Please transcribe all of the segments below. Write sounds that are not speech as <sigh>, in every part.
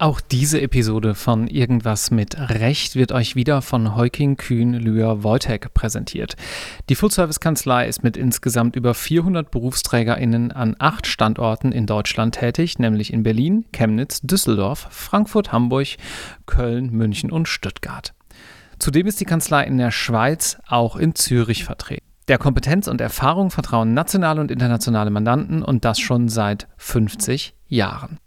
Auch diese Episode von Irgendwas mit Recht wird euch wieder von Heuking Kühn Lühr Wojtek präsentiert. Die Full-Service-Kanzlei ist mit insgesamt über 400 BerufsträgerInnen an acht Standorten in Deutschland tätig, nämlich in Berlin, Chemnitz, Düsseldorf, Frankfurt, Hamburg, Köln, München und Stuttgart. Zudem ist die Kanzlei in der Schweiz auch in Zürich vertreten. Der Kompetenz und Erfahrung vertrauen nationale und internationale Mandanten und das schon seit 50 Jahren.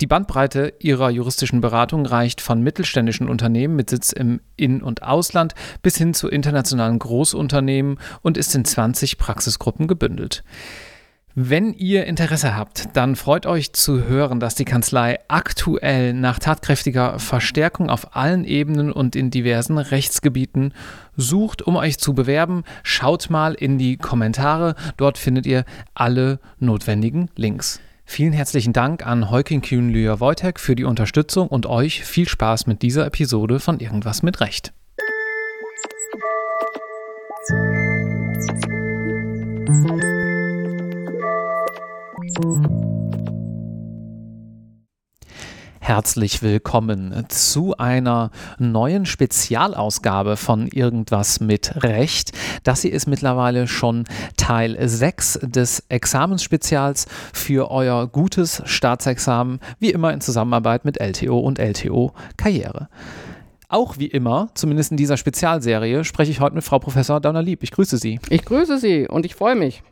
Die Bandbreite ihrer juristischen Beratung reicht von mittelständischen Unternehmen mit Sitz im In- und Ausland bis hin zu internationalen Großunternehmen und ist in 20 Praxisgruppen gebündelt. Wenn ihr Interesse habt, dann freut euch zu hören, dass die Kanzlei aktuell nach tatkräftiger Verstärkung auf allen Ebenen und in diversen Rechtsgebieten sucht, um euch zu bewerben. Schaut mal in die Kommentare, dort findet ihr alle notwendigen Links. Vielen herzlichen Dank an Heuking Kühn Lüher Wojtek für die Unterstützung und euch viel Spaß mit dieser Episode von Irgendwas mit Recht. Herzlich willkommen zu einer neuen Spezialausgabe von Irgendwas mit Recht. Das hier ist mittlerweile schon Teil 6 des Examensspezials für euer gutes Staatsexamen, wie immer in Zusammenarbeit mit LTO und LTO Karriere. Auch wie immer, zumindest in dieser Spezialserie, spreche ich heute mit Frau Professor Dauner-Lieb. Ich grüße Sie. Ich grüße Sie und ich freue mich.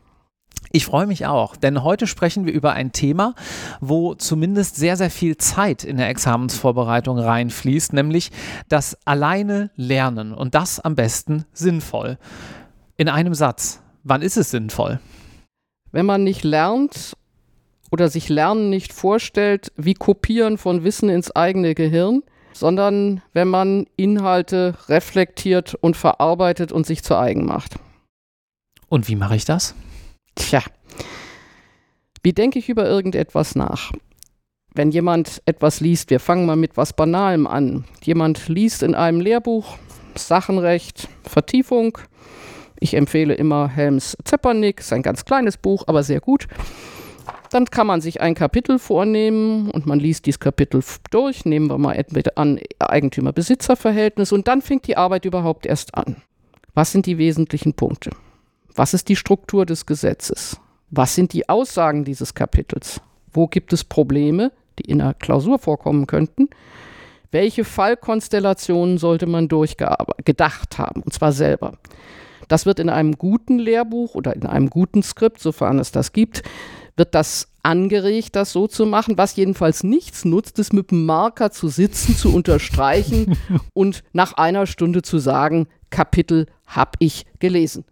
Ich freue mich auch, denn heute sprechen wir über ein Thema, wo zumindest sehr, sehr viel Zeit in der Examensvorbereitung reinfließt, nämlich das alleine Lernen und das am besten sinnvoll. In einem Satz, wann ist es sinnvoll? Wenn man nicht lernt oder sich Lernen nicht vorstellt, wie Kopieren von Wissen ins eigene Gehirn, sondern wenn man Inhalte reflektiert und verarbeitet und sich zu eigen macht. Und wie mache ich das? Tja, wie denke ich über irgendetwas nach? Wenn jemand etwas liest, wir fangen mal mit was Banalem an. Jemand liest in einem Lehrbuch Sachenrecht, Vertiefung. Ich empfehle immer Helms Zepernick, ist ein ganz kleines Buch, aber sehr gut. Dann kann man sich ein Kapitel vornehmen und man liest dieses Kapitel durch. Nehmen wir mal an Eigentümer-Besitzer-Verhältnis und dann fängt die Arbeit überhaupt erst an. Was sind die wesentlichen Punkte? Was ist die Struktur des Gesetzes? Was sind die Aussagen dieses Kapitels? Wo gibt es Probleme, die in der Klausur vorkommen könnten? Welche Fallkonstellationen sollte man durchgedacht haben, und zwar selber? Das wird in einem guten Lehrbuch oder in einem guten Skript, sofern es das gibt, wird das angeregt, das so zu machen. Was jedenfalls nichts nutzt, ist mit dem Marker zu sitzen, zu unterstreichen <laughs> und nach einer Stunde zu sagen, Kapitel habe ich gelesen.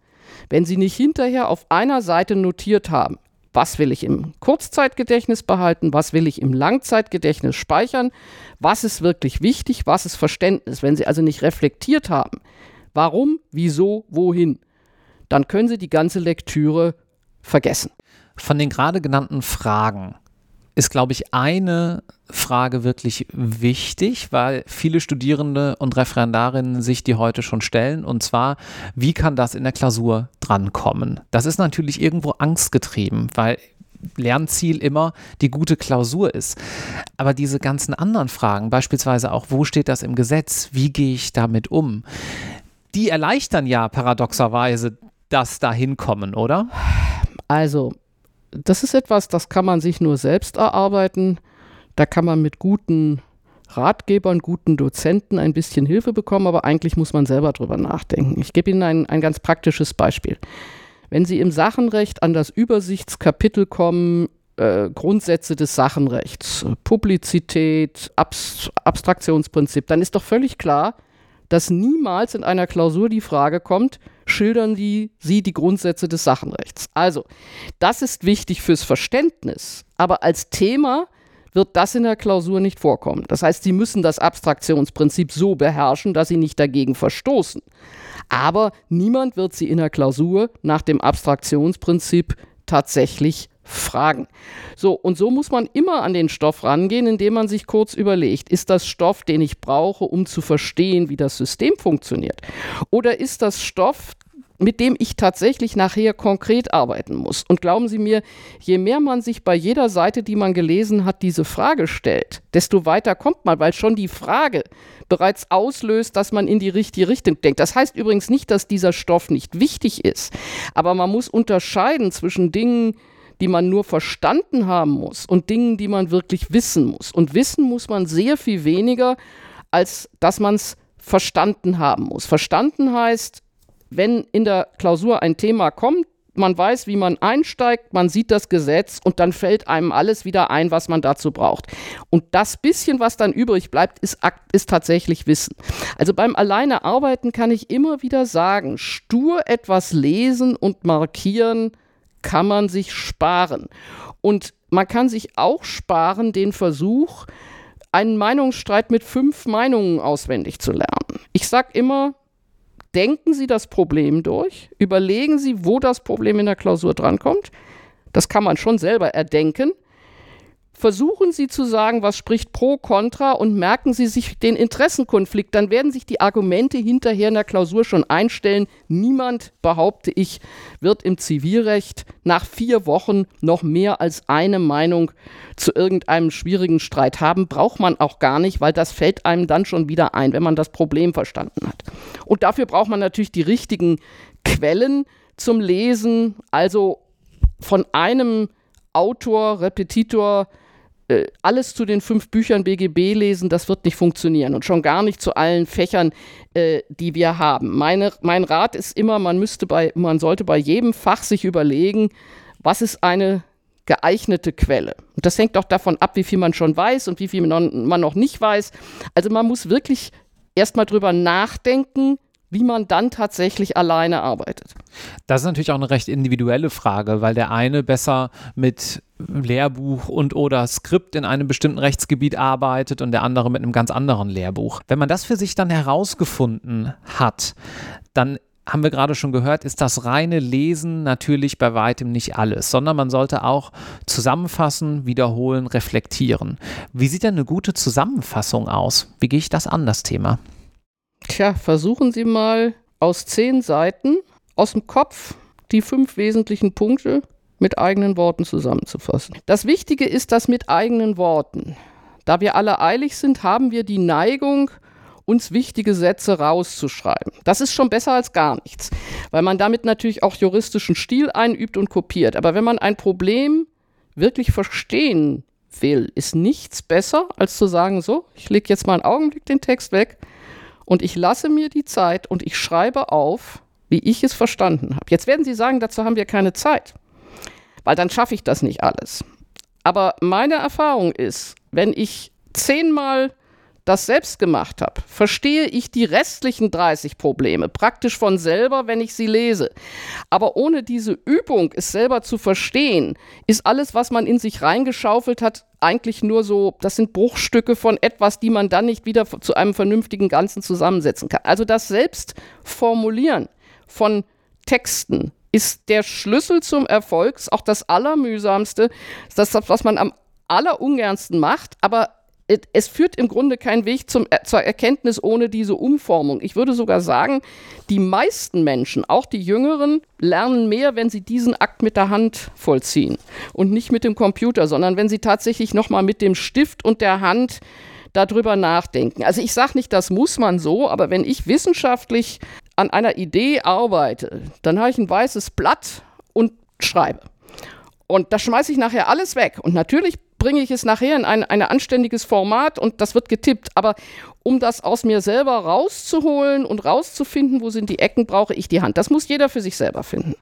Wenn Sie nicht hinterher auf einer Seite notiert haben, was will ich im Kurzzeitgedächtnis behalten, was will ich im Langzeitgedächtnis speichern, was ist wirklich wichtig, was ist Verständnis. Wenn Sie also nicht reflektiert haben, warum, wieso, wohin, dann können Sie die ganze Lektüre vergessen. Von den gerade genannten Fragen ist, glaube ich, eine Frage wirklich wichtig, weil viele Studierende und Referendarinnen sich die heute schon stellen. Und zwar, wie kann das in der Klausur drankommen? Das ist natürlich irgendwo angstgetrieben, weil Lernziel immer die gute Klausur ist. Aber diese ganzen anderen Fragen, beispielsweise auch, wo steht das im Gesetz? Wie gehe ich damit um? Die erleichtern ja paradoxerweise das Dahinkommen, oder? Also, das ist etwas, das kann man sich nur selbst erarbeiten. Da kann man mit guten Ratgebern, guten Dozenten ein bisschen Hilfe bekommen, aber eigentlich muss man selber drüber nachdenken. Ich gebe Ihnen ein, ein ganz praktisches Beispiel. Wenn Sie im Sachenrecht an das Übersichtskapitel kommen, äh, Grundsätze des Sachenrechts, Publizität, Abst Abstraktionsprinzip, dann ist doch völlig klar, dass niemals in einer Klausur die Frage kommt, schildern die, Sie die Grundsätze des Sachenrechts. Also, das ist wichtig fürs Verständnis, aber als Thema wird das in der Klausur nicht vorkommen. Das heißt, Sie müssen das Abstraktionsprinzip so beherrschen, dass Sie nicht dagegen verstoßen. Aber niemand wird Sie in der Klausur nach dem Abstraktionsprinzip tatsächlich fragen. So, und so muss man immer an den Stoff rangehen, indem man sich kurz überlegt, ist das Stoff, den ich brauche, um zu verstehen, wie das System funktioniert? Oder ist das Stoff, mit dem ich tatsächlich nachher konkret arbeiten muss. Und glauben Sie mir, je mehr man sich bei jeder Seite, die man gelesen hat, diese Frage stellt, desto weiter kommt man, weil schon die Frage bereits auslöst, dass man in die richtige Richtung denkt. Das heißt übrigens nicht, dass dieser Stoff nicht wichtig ist, aber man muss unterscheiden zwischen Dingen, die man nur verstanden haben muss und Dingen, die man wirklich wissen muss. Und wissen muss man sehr viel weniger, als dass man es verstanden haben muss. Verstanden heißt, wenn in der Klausur ein Thema kommt, man weiß, wie man einsteigt, man sieht das Gesetz und dann fällt einem alles wieder ein, was man dazu braucht. Und das bisschen, was dann übrig bleibt, ist, ist tatsächlich Wissen. Also beim Alleine arbeiten kann ich immer wieder sagen, stur etwas lesen und markieren kann man sich sparen. Und man kann sich auch sparen den Versuch, einen Meinungsstreit mit fünf Meinungen auswendig zu lernen. Ich sage immer, denken Sie das Problem durch, überlegen Sie, wo das Problem in der Klausur drankommt. Das kann man schon selber erdenken versuchen Sie zu sagen, was spricht pro, contra und merken Sie sich den Interessenkonflikt. Dann werden sich die Argumente hinterher in der Klausur schon einstellen. Niemand, behaupte ich, wird im Zivilrecht nach vier Wochen noch mehr als eine Meinung zu irgendeinem schwierigen Streit haben. Braucht man auch gar nicht, weil das fällt einem dann schon wieder ein, wenn man das Problem verstanden hat. Und dafür braucht man natürlich die richtigen Quellen zum Lesen, also von einem Autor, Repetitor, äh, alles zu den fünf Büchern BGB lesen, das wird nicht funktionieren und schon gar nicht zu allen Fächern, äh, die wir haben. Meine, mein Rat ist immer, man müsste bei, man sollte bei jedem Fach sich überlegen, was ist eine geeignete Quelle. Und das hängt auch davon ab, wie viel man schon weiß und wie viel man noch nicht weiß. Also man muss wirklich erstmal drüber nachdenken, wie man dann tatsächlich alleine arbeitet. Das ist natürlich auch eine recht individuelle Frage, weil der eine besser mit Lehrbuch und oder Skript in einem bestimmten Rechtsgebiet arbeitet und der andere mit einem ganz anderen Lehrbuch. Wenn man das für sich dann herausgefunden hat, dann haben wir gerade schon gehört, ist das reine Lesen natürlich bei weitem nicht alles, sondern man sollte auch zusammenfassen, wiederholen, reflektieren. Wie sieht denn eine gute Zusammenfassung aus? Wie gehe ich das an, das Thema? Tja, versuchen Sie mal aus zehn Seiten aus dem Kopf die fünf wesentlichen Punkte mit eigenen Worten zusammenzufassen. Das Wichtige ist das mit eigenen Worten. Da wir alle eilig sind, haben wir die Neigung, uns wichtige Sätze rauszuschreiben. Das ist schon besser als gar nichts, weil man damit natürlich auch juristischen Stil einübt und kopiert. Aber wenn man ein Problem wirklich verstehen will, ist nichts besser, als zu sagen, so, ich lege jetzt mal einen Augenblick den Text weg und ich lasse mir die Zeit und ich schreibe auf, wie ich es verstanden habe. Jetzt werden Sie sagen, dazu haben wir keine Zeit, weil dann schaffe ich das nicht alles. Aber meine Erfahrung ist, wenn ich zehnmal das selbst gemacht habe, verstehe ich die restlichen 30 Probleme praktisch von selber, wenn ich sie lese. Aber ohne diese Übung, es selber zu verstehen, ist alles, was man in sich reingeschaufelt hat, eigentlich nur so, das sind Bruchstücke von etwas, die man dann nicht wieder zu einem vernünftigen Ganzen zusammensetzen kann. Also das Selbstformulieren von Texten ist der Schlüssel zum Erfolg, auch das Allermühsamste, das, was man am allerungernsten macht, aber es führt im Grunde keinen Weg zum, äh, zur Erkenntnis ohne diese Umformung. Ich würde sogar sagen, die meisten Menschen, auch die Jüngeren, lernen mehr, wenn sie diesen Akt mit der Hand vollziehen und nicht mit dem Computer, sondern wenn sie tatsächlich nochmal mit dem Stift und der Hand darüber nachdenken. Also ich sage nicht, das muss man so, aber wenn ich wissenschaftlich an einer Idee arbeite, dann habe ich ein weißes Blatt und schreibe. Und da schmeiße ich nachher alles weg. Und natürlich bringe ich es nachher in ein, ein anständiges Format und das wird getippt. Aber um das aus mir selber rauszuholen und rauszufinden, wo sind die Ecken, brauche ich die Hand. Das muss jeder für sich selber finden.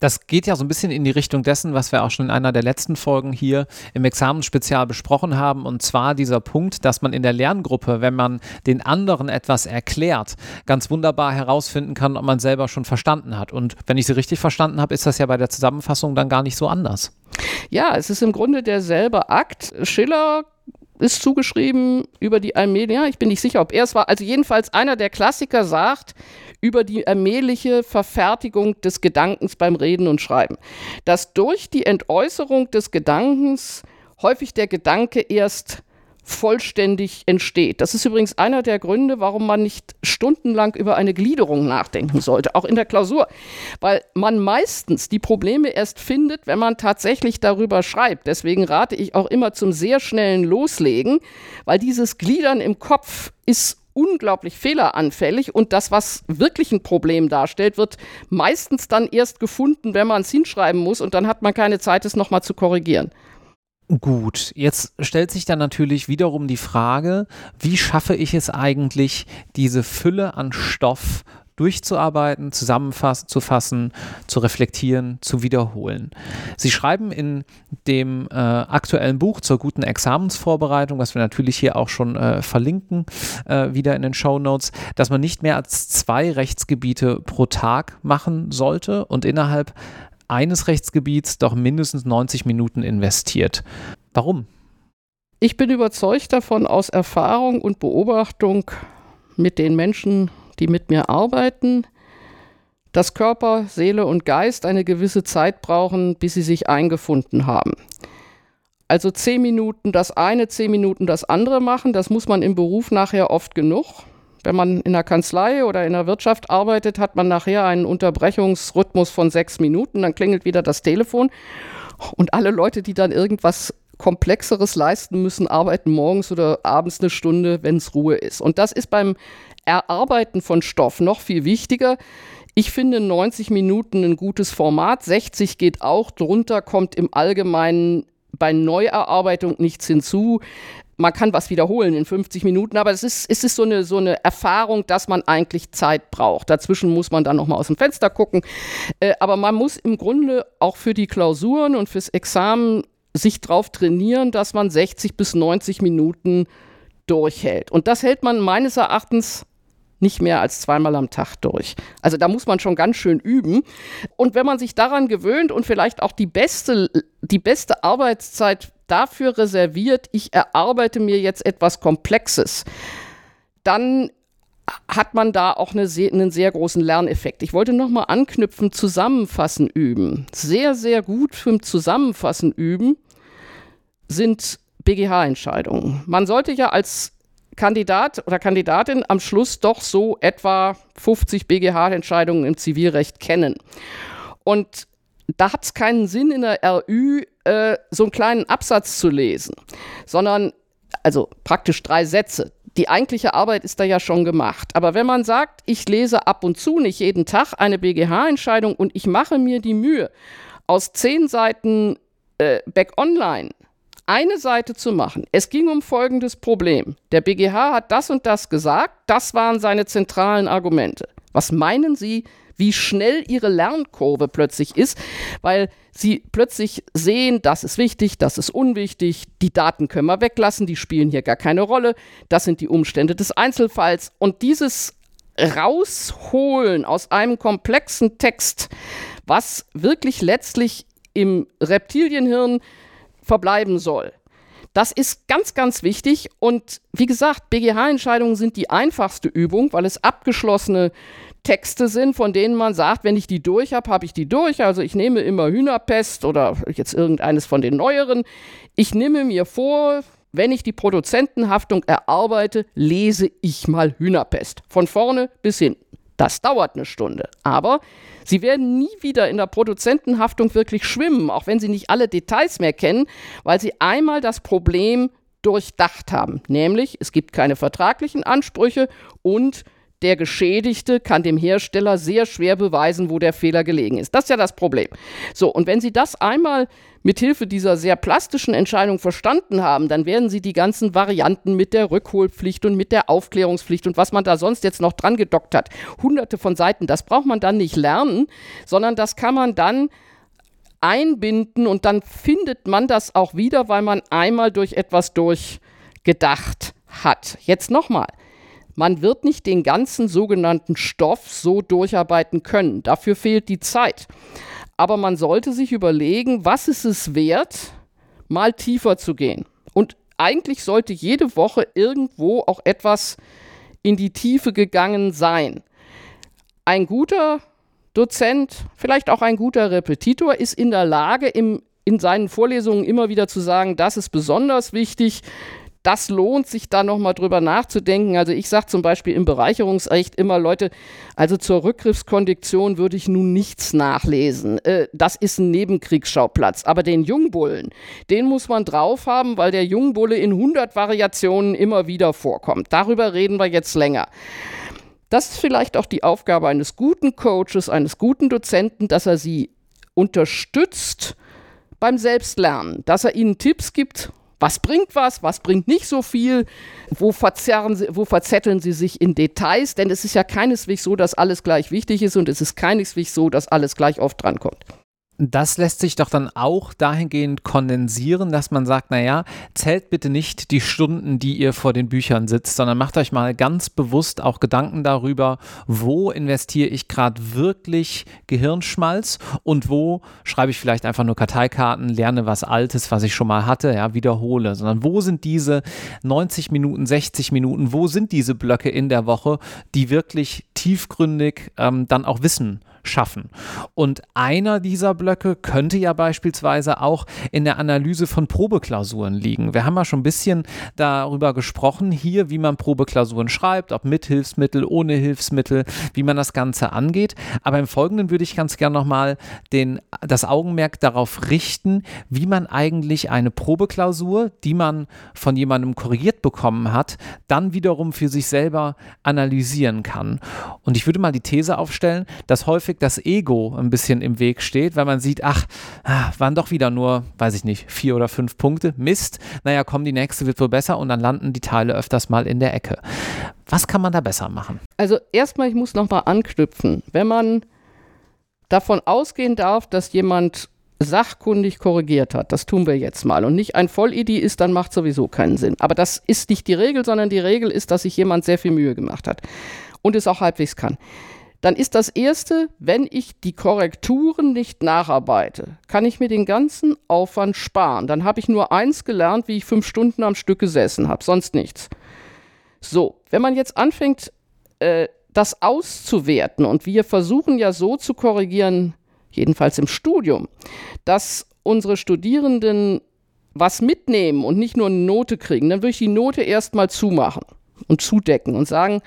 Das geht ja so ein bisschen in die Richtung dessen, was wir auch schon in einer der letzten Folgen hier im Examensspezial besprochen haben, und zwar dieser Punkt, dass man in der Lerngruppe, wenn man den anderen etwas erklärt, ganz wunderbar herausfinden kann, ob man selber schon verstanden hat. Und wenn ich sie richtig verstanden habe, ist das ja bei der Zusammenfassung dann gar nicht so anders. Ja, es ist im Grunde derselbe Akt. Schiller ist zugeschrieben über die Allmähliche, ich bin nicht sicher, ob er es war, also jedenfalls einer der Klassiker sagt, über die allmähliche Verfertigung des Gedankens beim Reden und Schreiben. Dass durch die Entäußerung des Gedankens häufig der Gedanke erst vollständig entsteht. Das ist übrigens einer der Gründe, warum man nicht stundenlang über eine Gliederung nachdenken sollte, auch in der Klausur, weil man meistens die Probleme erst findet, wenn man tatsächlich darüber schreibt. Deswegen rate ich auch immer zum sehr schnellen Loslegen, weil dieses Gliedern im Kopf ist unglaublich fehleranfällig und das, was wirklich ein Problem darstellt, wird meistens dann erst gefunden, wenn man es hinschreiben muss und dann hat man keine Zeit, es nochmal zu korrigieren. Gut, jetzt stellt sich dann natürlich wiederum die Frage, wie schaffe ich es eigentlich, diese Fülle an Stoff durchzuarbeiten, zusammenzufassen, zu reflektieren, zu wiederholen. Sie schreiben in dem äh, aktuellen Buch zur guten Examensvorbereitung, was wir natürlich hier auch schon äh, verlinken, äh, wieder in den Show Notes, dass man nicht mehr als zwei Rechtsgebiete pro Tag machen sollte und innerhalb eines Rechtsgebiets doch mindestens 90 Minuten investiert. Warum? Ich bin überzeugt davon aus Erfahrung und Beobachtung mit den Menschen, die mit mir arbeiten, dass Körper, Seele und Geist eine gewisse Zeit brauchen, bis sie sich eingefunden haben. Also zehn Minuten das eine, zehn Minuten das andere machen, das muss man im Beruf nachher oft genug. Wenn man in der Kanzlei oder in der Wirtschaft arbeitet, hat man nachher einen Unterbrechungsrhythmus von sechs Minuten, dann klingelt wieder das Telefon und alle Leute, die dann irgendwas Komplexeres leisten müssen, arbeiten morgens oder abends eine Stunde, wenn es Ruhe ist. Und das ist beim Erarbeiten von Stoff noch viel wichtiger. Ich finde 90 Minuten ein gutes Format, 60 geht auch, drunter kommt im Allgemeinen bei Neuerarbeitung nichts hinzu. Man kann was wiederholen in 50 Minuten, aber es ist, es ist so, eine, so eine Erfahrung, dass man eigentlich Zeit braucht. Dazwischen muss man dann nochmal aus dem Fenster gucken. Äh, aber man muss im Grunde auch für die Klausuren und fürs Examen sich darauf trainieren, dass man 60 bis 90 Minuten durchhält. Und das hält man meines Erachtens nicht mehr als zweimal am Tag durch. Also da muss man schon ganz schön üben. Und wenn man sich daran gewöhnt und vielleicht auch die beste, die beste Arbeitszeit dafür reserviert, ich erarbeite mir jetzt etwas Komplexes, dann hat man da auch eine einen sehr großen Lerneffekt. Ich wollte nochmal anknüpfen, Zusammenfassen üben. Sehr, sehr gut für Zusammenfassen üben sind BGH-Entscheidungen. Man sollte ja als Kandidat oder Kandidatin am Schluss doch so etwa 50 BGH-Entscheidungen im Zivilrecht kennen. Und da hat es keinen Sinn, in der RÜ äh, so einen kleinen Absatz zu lesen, sondern also praktisch drei Sätze. Die eigentliche Arbeit ist da ja schon gemacht. Aber wenn man sagt, ich lese ab und zu, nicht jeden Tag, eine BGH-Entscheidung und ich mache mir die Mühe, aus zehn Seiten äh, Back Online eine Seite zu machen. Es ging um folgendes Problem. Der BGH hat das und das gesagt, das waren seine zentralen Argumente. Was meinen Sie, wie schnell Ihre Lernkurve plötzlich ist, weil Sie plötzlich sehen, das ist wichtig, das ist unwichtig, die Daten können wir weglassen, die spielen hier gar keine Rolle, das sind die Umstände des Einzelfalls und dieses Rausholen aus einem komplexen Text, was wirklich letztlich im Reptilienhirn verbleiben soll. Das ist ganz, ganz wichtig. Und wie gesagt, BGH-Entscheidungen sind die einfachste Übung, weil es abgeschlossene Texte sind, von denen man sagt, wenn ich die durch habe, habe ich die durch. Also ich nehme immer Hühnerpest oder jetzt irgendeines von den neueren. Ich nehme mir vor, wenn ich die Produzentenhaftung erarbeite, lese ich mal Hühnerpest. Von vorne bis hinten. Das dauert eine Stunde. Aber Sie werden nie wieder in der Produzentenhaftung wirklich schwimmen, auch wenn Sie nicht alle Details mehr kennen, weil Sie einmal das Problem durchdacht haben. Nämlich, es gibt keine vertraglichen Ansprüche und der Geschädigte kann dem Hersteller sehr schwer beweisen, wo der Fehler gelegen ist. Das ist ja das Problem. So, und wenn Sie das einmal mit Hilfe dieser sehr plastischen Entscheidung verstanden haben, dann werden Sie die ganzen Varianten mit der Rückholpflicht und mit der Aufklärungspflicht und was man da sonst jetzt noch dran gedockt hat, hunderte von Seiten, das braucht man dann nicht lernen, sondern das kann man dann einbinden und dann findet man das auch wieder, weil man einmal durch etwas durchgedacht hat. Jetzt nochmal. Man wird nicht den ganzen sogenannten Stoff so durcharbeiten können. Dafür fehlt die Zeit. Aber man sollte sich überlegen, was ist es wert, mal tiefer zu gehen. Und eigentlich sollte jede Woche irgendwo auch etwas in die Tiefe gegangen sein. Ein guter Dozent, vielleicht auch ein guter Repetitor, ist in der Lage, im, in seinen Vorlesungen immer wieder zu sagen, das ist besonders wichtig, das lohnt sich da nochmal drüber nachzudenken. Also ich sage zum Beispiel im Bereicherungsrecht immer, Leute, also zur Rückgriffskondition würde ich nun nichts nachlesen. Äh, das ist ein Nebenkriegsschauplatz. Aber den Jungbullen, den muss man drauf haben, weil der Jungbulle in 100 Variationen immer wieder vorkommt. Darüber reden wir jetzt länger. Das ist vielleicht auch die Aufgabe eines guten Coaches, eines guten Dozenten, dass er sie unterstützt beim Selbstlernen, dass er ihnen Tipps gibt, was bringt was, was bringt nicht so viel, wo, verzerren sie, wo verzetteln sie sich in Details, denn es ist ja keineswegs so, dass alles gleich wichtig ist und es ist keineswegs so, dass alles gleich oft drankommt. Das lässt sich doch dann auch dahingehend kondensieren, dass man sagt, naja, zählt bitte nicht die Stunden, die ihr vor den Büchern sitzt, sondern macht euch mal ganz bewusst auch Gedanken darüber, wo investiere ich gerade wirklich Gehirnschmalz und wo schreibe ich vielleicht einfach nur Karteikarten, lerne was Altes, was ich schon mal hatte, ja, wiederhole, sondern wo sind diese 90 Minuten, 60 Minuten, wo sind diese Blöcke in der Woche, die wirklich tiefgründig ähm, dann auch Wissen schaffen. Und einer dieser Blöcke könnte ja beispielsweise auch in der Analyse von Probeklausuren liegen. Wir haben ja schon ein bisschen darüber gesprochen hier, wie man Probeklausuren schreibt, ob mit Hilfsmittel, ohne Hilfsmittel, wie man das Ganze angeht. Aber im Folgenden würde ich ganz gerne nochmal das Augenmerk darauf richten, wie man eigentlich eine Probeklausur, die man von jemandem korrigiert bekommen hat, dann wiederum für sich selber analysieren kann. Und ich würde mal die These aufstellen, dass häufig häufig das Ego ein bisschen im Weg steht, weil man sieht, ach, ah, waren doch wieder nur, weiß ich nicht, vier oder fünf Punkte. Mist. Naja, komm, die nächste wird wohl besser und dann landen die Teile öfters mal in der Ecke. Was kann man da besser machen? Also erstmal, ich muss nochmal anknüpfen. Wenn man davon ausgehen darf, dass jemand sachkundig korrigiert hat. Das tun wir jetzt mal. Und nicht ein Vollidi ist, dann macht sowieso keinen Sinn. Aber das ist nicht die Regel, sondern die Regel ist, dass sich jemand sehr viel Mühe gemacht hat und es auch halbwegs kann dann ist das Erste, wenn ich die Korrekturen nicht nacharbeite, kann ich mir den ganzen Aufwand sparen. Dann habe ich nur eins gelernt, wie ich fünf Stunden am Stück gesessen habe, sonst nichts. So, wenn man jetzt anfängt, äh, das auszuwerten, und wir versuchen ja so zu korrigieren, jedenfalls im Studium, dass unsere Studierenden was mitnehmen und nicht nur eine Note kriegen, dann würde ich die Note erstmal zumachen und zudecken und sagen,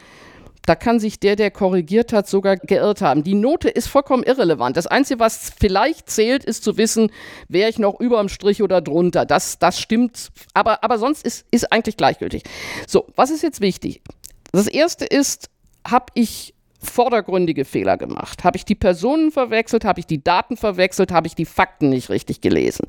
da kann sich der, der korrigiert hat, sogar geirrt haben. Die Note ist vollkommen irrelevant. Das Einzige, was vielleicht zählt, ist zu wissen, wäre ich noch über dem Strich oder drunter. Das, das stimmt. Aber, aber sonst ist, ist eigentlich gleichgültig. So, was ist jetzt wichtig? Das erste ist, habe ich vordergründige Fehler gemacht? Habe ich die Personen verwechselt? Habe ich die Daten verwechselt? Habe ich die Fakten nicht richtig gelesen?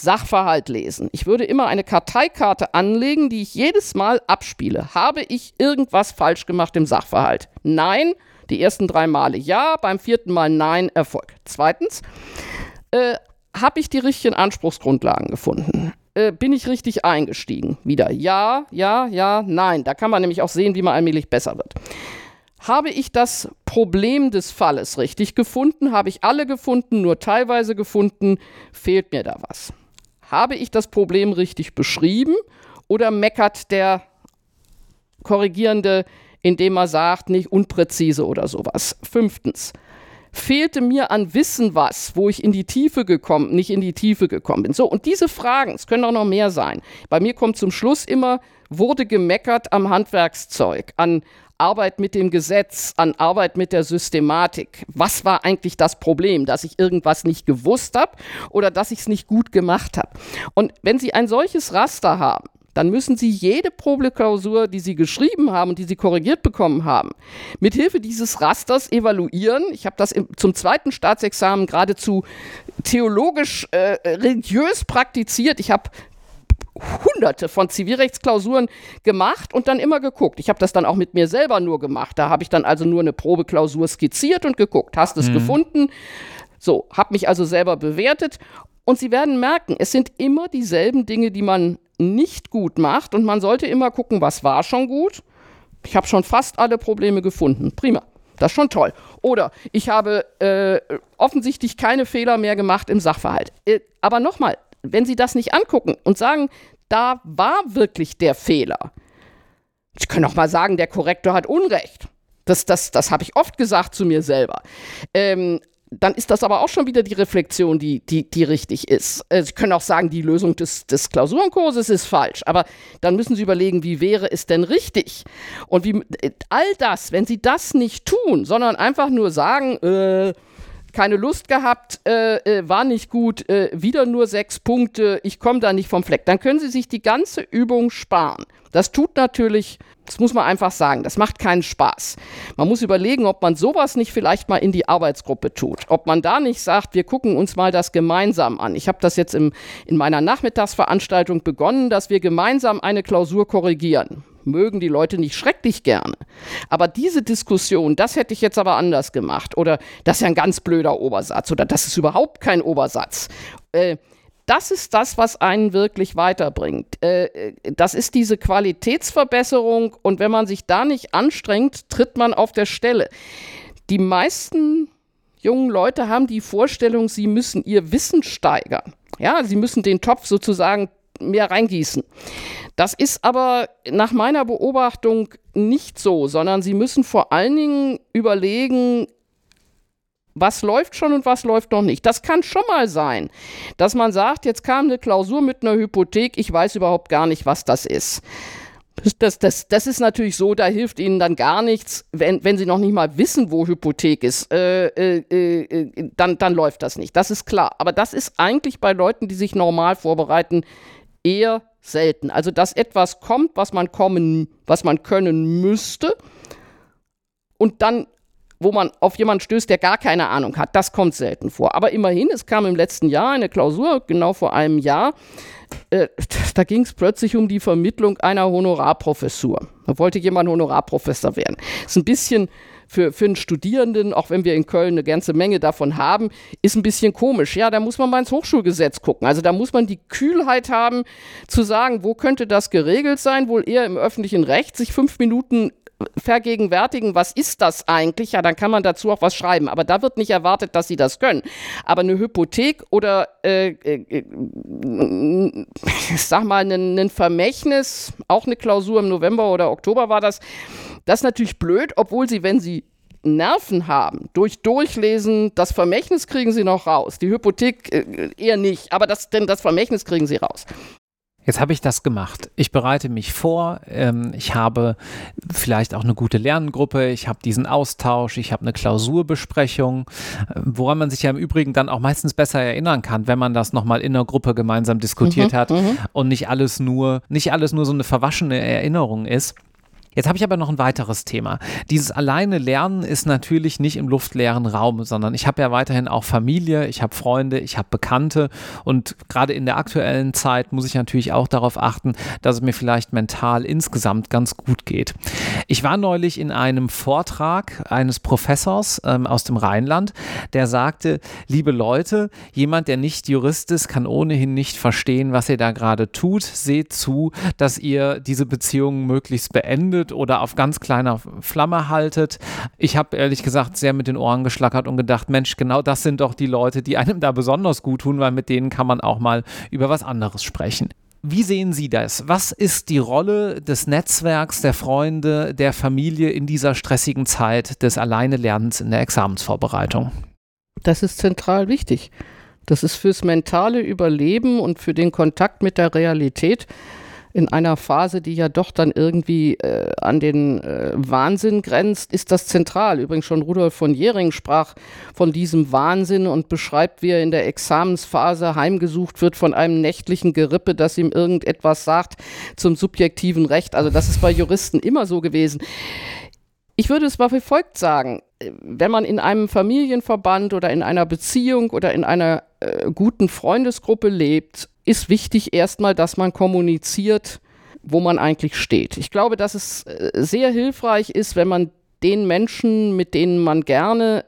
Sachverhalt lesen. Ich würde immer eine Karteikarte anlegen, die ich jedes Mal abspiele. Habe ich irgendwas falsch gemacht im Sachverhalt? Nein. Die ersten drei Male ja, beim vierten Mal nein, Erfolg. Zweitens, äh, habe ich die richtigen Anspruchsgrundlagen gefunden? Äh, bin ich richtig eingestiegen? Wieder ja, ja, ja, nein. Da kann man nämlich auch sehen, wie man allmählich besser wird. Habe ich das Problem des Falles richtig gefunden? Habe ich alle gefunden, nur teilweise gefunden? Fehlt mir da was? Habe ich das Problem richtig beschrieben oder meckert der Korrigierende, indem er sagt, nicht unpräzise oder sowas? Fünftens, fehlte mir an Wissen was, wo ich in die Tiefe gekommen, nicht in die Tiefe gekommen bin. So, und diese Fragen, es können auch noch mehr sein. Bei mir kommt zum Schluss immer, wurde gemeckert am Handwerkszeug, an Arbeit mit dem Gesetz, an Arbeit mit der Systematik. Was war eigentlich das Problem? Dass ich irgendwas nicht gewusst habe oder dass ich es nicht gut gemacht habe? Und wenn Sie ein solches Raster haben, dann müssen Sie jede Probeklausur, die Sie geschrieben haben und die Sie korrigiert bekommen haben, mithilfe dieses Rasters evaluieren. Ich habe das im, zum zweiten Staatsexamen geradezu theologisch, äh, religiös praktiziert. Ich habe hunderte von Zivilrechtsklausuren gemacht und dann immer geguckt. Ich habe das dann auch mit mir selber nur gemacht. Da habe ich dann also nur eine Probeklausur skizziert und geguckt. Hast es mhm. gefunden? So, habe mich also selber bewertet. Und Sie werden merken, es sind immer dieselben Dinge, die man nicht gut macht. Und man sollte immer gucken, was war schon gut. Ich habe schon fast alle Probleme gefunden. Prima. Das ist schon toll. Oder ich habe äh, offensichtlich keine Fehler mehr gemacht im Sachverhalt. Äh, aber nochmal, wenn Sie das nicht angucken und sagen, da war wirklich der Fehler. Ich kann auch mal sagen, der Korrektor hat Unrecht. Das, das, das habe ich oft gesagt zu mir selber. Ähm, dann ist das aber auch schon wieder die Reflexion, die, die, die richtig ist. Äh, Sie können auch sagen, die Lösung des, des Klausurenkurses ist falsch, aber dann müssen Sie überlegen, wie wäre es denn richtig? Und wie äh, all das, wenn Sie das nicht tun, sondern einfach nur sagen, äh, keine Lust gehabt, äh, äh, war nicht gut, äh, wieder nur sechs Punkte, ich komme da nicht vom Fleck. Dann können Sie sich die ganze Übung sparen. Das tut natürlich, das muss man einfach sagen, das macht keinen Spaß. Man muss überlegen, ob man sowas nicht vielleicht mal in die Arbeitsgruppe tut. Ob man da nicht sagt, wir gucken uns mal das gemeinsam an. Ich habe das jetzt im, in meiner Nachmittagsveranstaltung begonnen, dass wir gemeinsam eine Klausur korrigieren mögen die Leute nicht schrecklich gerne. Aber diese Diskussion, das hätte ich jetzt aber anders gemacht. Oder das ist ja ein ganz blöder Obersatz. Oder das ist überhaupt kein Obersatz. Äh, das ist das, was einen wirklich weiterbringt. Äh, das ist diese Qualitätsverbesserung und wenn man sich da nicht anstrengt, tritt man auf der Stelle. Die meisten jungen Leute haben die Vorstellung, sie müssen ihr Wissen steigern. Ja, sie müssen den Topf sozusagen mehr reingießen. Das ist aber nach meiner Beobachtung nicht so, sondern Sie müssen vor allen Dingen überlegen, was läuft schon und was läuft noch nicht. Das kann schon mal sein, dass man sagt, jetzt kam eine Klausur mit einer Hypothek, ich weiß überhaupt gar nicht, was das ist. Das, das, das ist natürlich so, da hilft Ihnen dann gar nichts, wenn, wenn Sie noch nicht mal wissen, wo Hypothek ist, äh, äh, äh, dann, dann läuft das nicht. Das ist klar. Aber das ist eigentlich bei Leuten, die sich normal vorbereiten, eher selten. Also, dass etwas kommt, was man kommen, was man können müsste und dann wo man auf jemanden stößt, der gar keine Ahnung hat. Das kommt selten vor. Aber immerhin, es kam im letzten Jahr eine Klausur, genau vor einem Jahr. Äh, <laughs> da ging es plötzlich um die Vermittlung einer Honorarprofessur. Da wollte jemand Honorarprofessor werden. Ist ein bisschen für, für einen Studierenden, auch wenn wir in Köln eine ganze Menge davon haben, ist ein bisschen komisch. Ja, da muss man mal ins Hochschulgesetz gucken. Also da muss man die Kühlheit haben, zu sagen, wo könnte das geregelt sein? Wohl eher im öffentlichen Recht, sich fünf Minuten vergegenwärtigen, was ist das eigentlich, ja, dann kann man dazu auch was schreiben. Aber da wird nicht erwartet, dass sie das können. Aber eine Hypothek oder, äh, äh, ich sag mal, ein, ein Vermächtnis, auch eine Klausur im November oder Oktober war das, das ist natürlich blöd, obwohl sie, wenn sie Nerven haben, durch Durchlesen, das Vermächtnis kriegen sie noch raus. Die Hypothek äh, eher nicht, aber das, denn das Vermächtnis kriegen sie raus. Jetzt habe ich das gemacht. Ich bereite mich vor. Ähm, ich habe vielleicht auch eine gute Lerngruppe. Ich habe diesen Austausch. Ich habe eine Klausurbesprechung, äh, woran man sich ja im Übrigen dann auch meistens besser erinnern kann, wenn man das nochmal in der Gruppe gemeinsam diskutiert mhm, hat mhm. und nicht alles nur, nicht alles nur so eine verwaschene Erinnerung ist. Jetzt habe ich aber noch ein weiteres Thema. Dieses alleine Lernen ist natürlich nicht im luftleeren Raum, sondern ich habe ja weiterhin auch Familie, ich habe Freunde, ich habe Bekannte und gerade in der aktuellen Zeit muss ich natürlich auch darauf achten, dass es mir vielleicht mental insgesamt ganz gut geht. Ich war neulich in einem Vortrag eines Professors ähm, aus dem Rheinland, der sagte, liebe Leute, jemand, der nicht Jurist ist, kann ohnehin nicht verstehen, was ihr da gerade tut. Seht zu, dass ihr diese Beziehungen möglichst beendet zündet oder auf ganz kleiner Flamme haltet. Ich habe ehrlich gesagt sehr mit den Ohren geschlackert und gedacht, Mensch, genau das sind doch die Leute, die einem da besonders gut tun, weil mit denen kann man auch mal über was anderes sprechen. Wie sehen Sie das? Was ist die Rolle des Netzwerks, der Freunde, der Familie in dieser stressigen Zeit des Alleinelernens in der Examensvorbereitung? Das ist zentral wichtig. Das ist fürs mentale Überleben und für den Kontakt mit der Realität in einer Phase, die ja doch dann irgendwie äh, an den äh, Wahnsinn grenzt, ist das zentral. Übrigens schon Rudolf von Jering sprach von diesem Wahnsinn und beschreibt, wie er in der Examensphase heimgesucht wird von einem nächtlichen Gerippe, das ihm irgendetwas sagt zum subjektiven Recht. Also das ist bei Juristen immer so gewesen. Ich würde es mal wie folgt sagen. Wenn man in einem Familienverband oder in einer Beziehung oder in einer äh, guten Freundesgruppe lebt, ist wichtig erstmal, dass man kommuniziert, wo man eigentlich steht. Ich glaube, dass es äh, sehr hilfreich ist, wenn man den Menschen, mit denen man gerne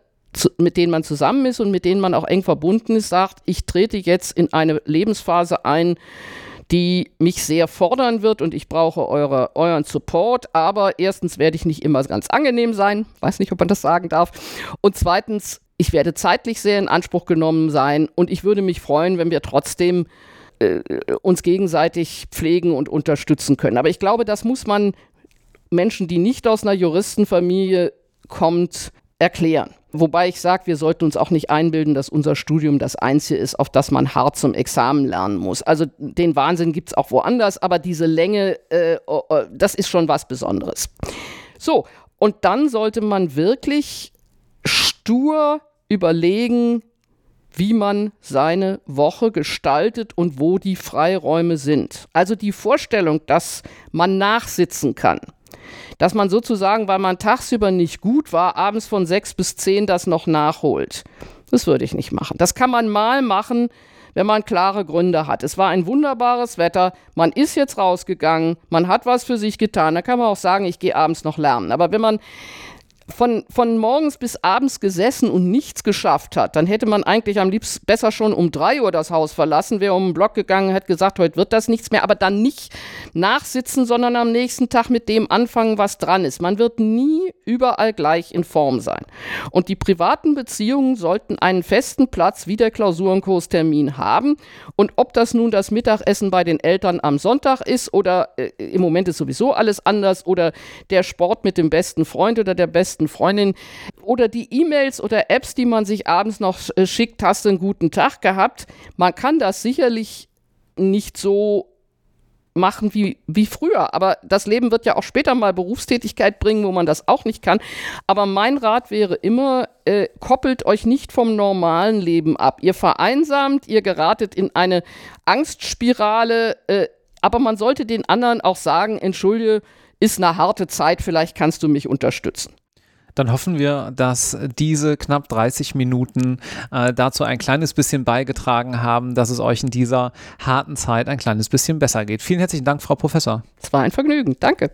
mit denen man zusammen ist und mit denen man auch eng verbunden ist, sagt, ich trete jetzt in eine Lebensphase ein, die mich sehr fordern wird und ich brauche eure, euren Support. Aber erstens werde ich nicht immer ganz angenehm sein, weiß nicht, ob man das sagen darf. Und zweitens, ich werde zeitlich sehr in Anspruch genommen sein und ich würde mich freuen, wenn wir trotzdem äh, uns gegenseitig pflegen und unterstützen können. Aber ich glaube, das muss man Menschen, die nicht aus einer Juristenfamilie kommt, erklären. Wobei ich sage, wir sollten uns auch nicht einbilden, dass unser Studium das Einzige ist, auf das man hart zum Examen lernen muss. Also den Wahnsinn gibt es auch woanders, aber diese Länge, äh, oh, oh, das ist schon was Besonderes. So, und dann sollte man wirklich stur überlegen, wie man seine Woche gestaltet und wo die Freiräume sind. Also die Vorstellung, dass man nachsitzen kann, dass man sozusagen, weil man tagsüber nicht gut war, abends von sechs bis zehn das noch nachholt. Das würde ich nicht machen. Das kann man mal machen, wenn man klare Gründe hat. Es war ein wunderbares Wetter, man ist jetzt rausgegangen, man hat was für sich getan. Da kann man auch sagen, ich gehe abends noch lernen. Aber wenn man von, von morgens bis abends gesessen und nichts geschafft hat, dann hätte man eigentlich am liebsten besser schon um drei Uhr das Haus verlassen, wäre um den Block gegangen, hätte gesagt, heute wird das nichts mehr, aber dann nicht nachsitzen, sondern am nächsten Tag mit dem anfangen, was dran ist. Man wird nie überall gleich in Form sein. Und die privaten Beziehungen sollten einen festen Platz wie der Klausurenkurstermin haben. Und ob das nun das Mittagessen bei den Eltern am Sonntag ist oder äh, im Moment ist sowieso alles anders oder der Sport mit dem besten Freund oder der besten besten Freundin oder die E-Mails oder Apps, die man sich abends noch äh, schickt, hast du einen guten Tag gehabt. Man kann das sicherlich nicht so machen wie, wie früher. Aber das Leben wird ja auch später mal Berufstätigkeit bringen, wo man das auch nicht kann. Aber mein Rat wäre immer, äh, koppelt euch nicht vom normalen Leben ab. Ihr vereinsamt, ihr geratet in eine Angstspirale, äh, aber man sollte den anderen auch sagen, entschuldige, ist eine harte Zeit, vielleicht kannst du mich unterstützen dann hoffen wir, dass diese knapp 30 Minuten äh, dazu ein kleines bisschen beigetragen haben, dass es euch in dieser harten Zeit ein kleines bisschen besser geht. Vielen herzlichen Dank, Frau Professor. Es war ein Vergnügen. Danke.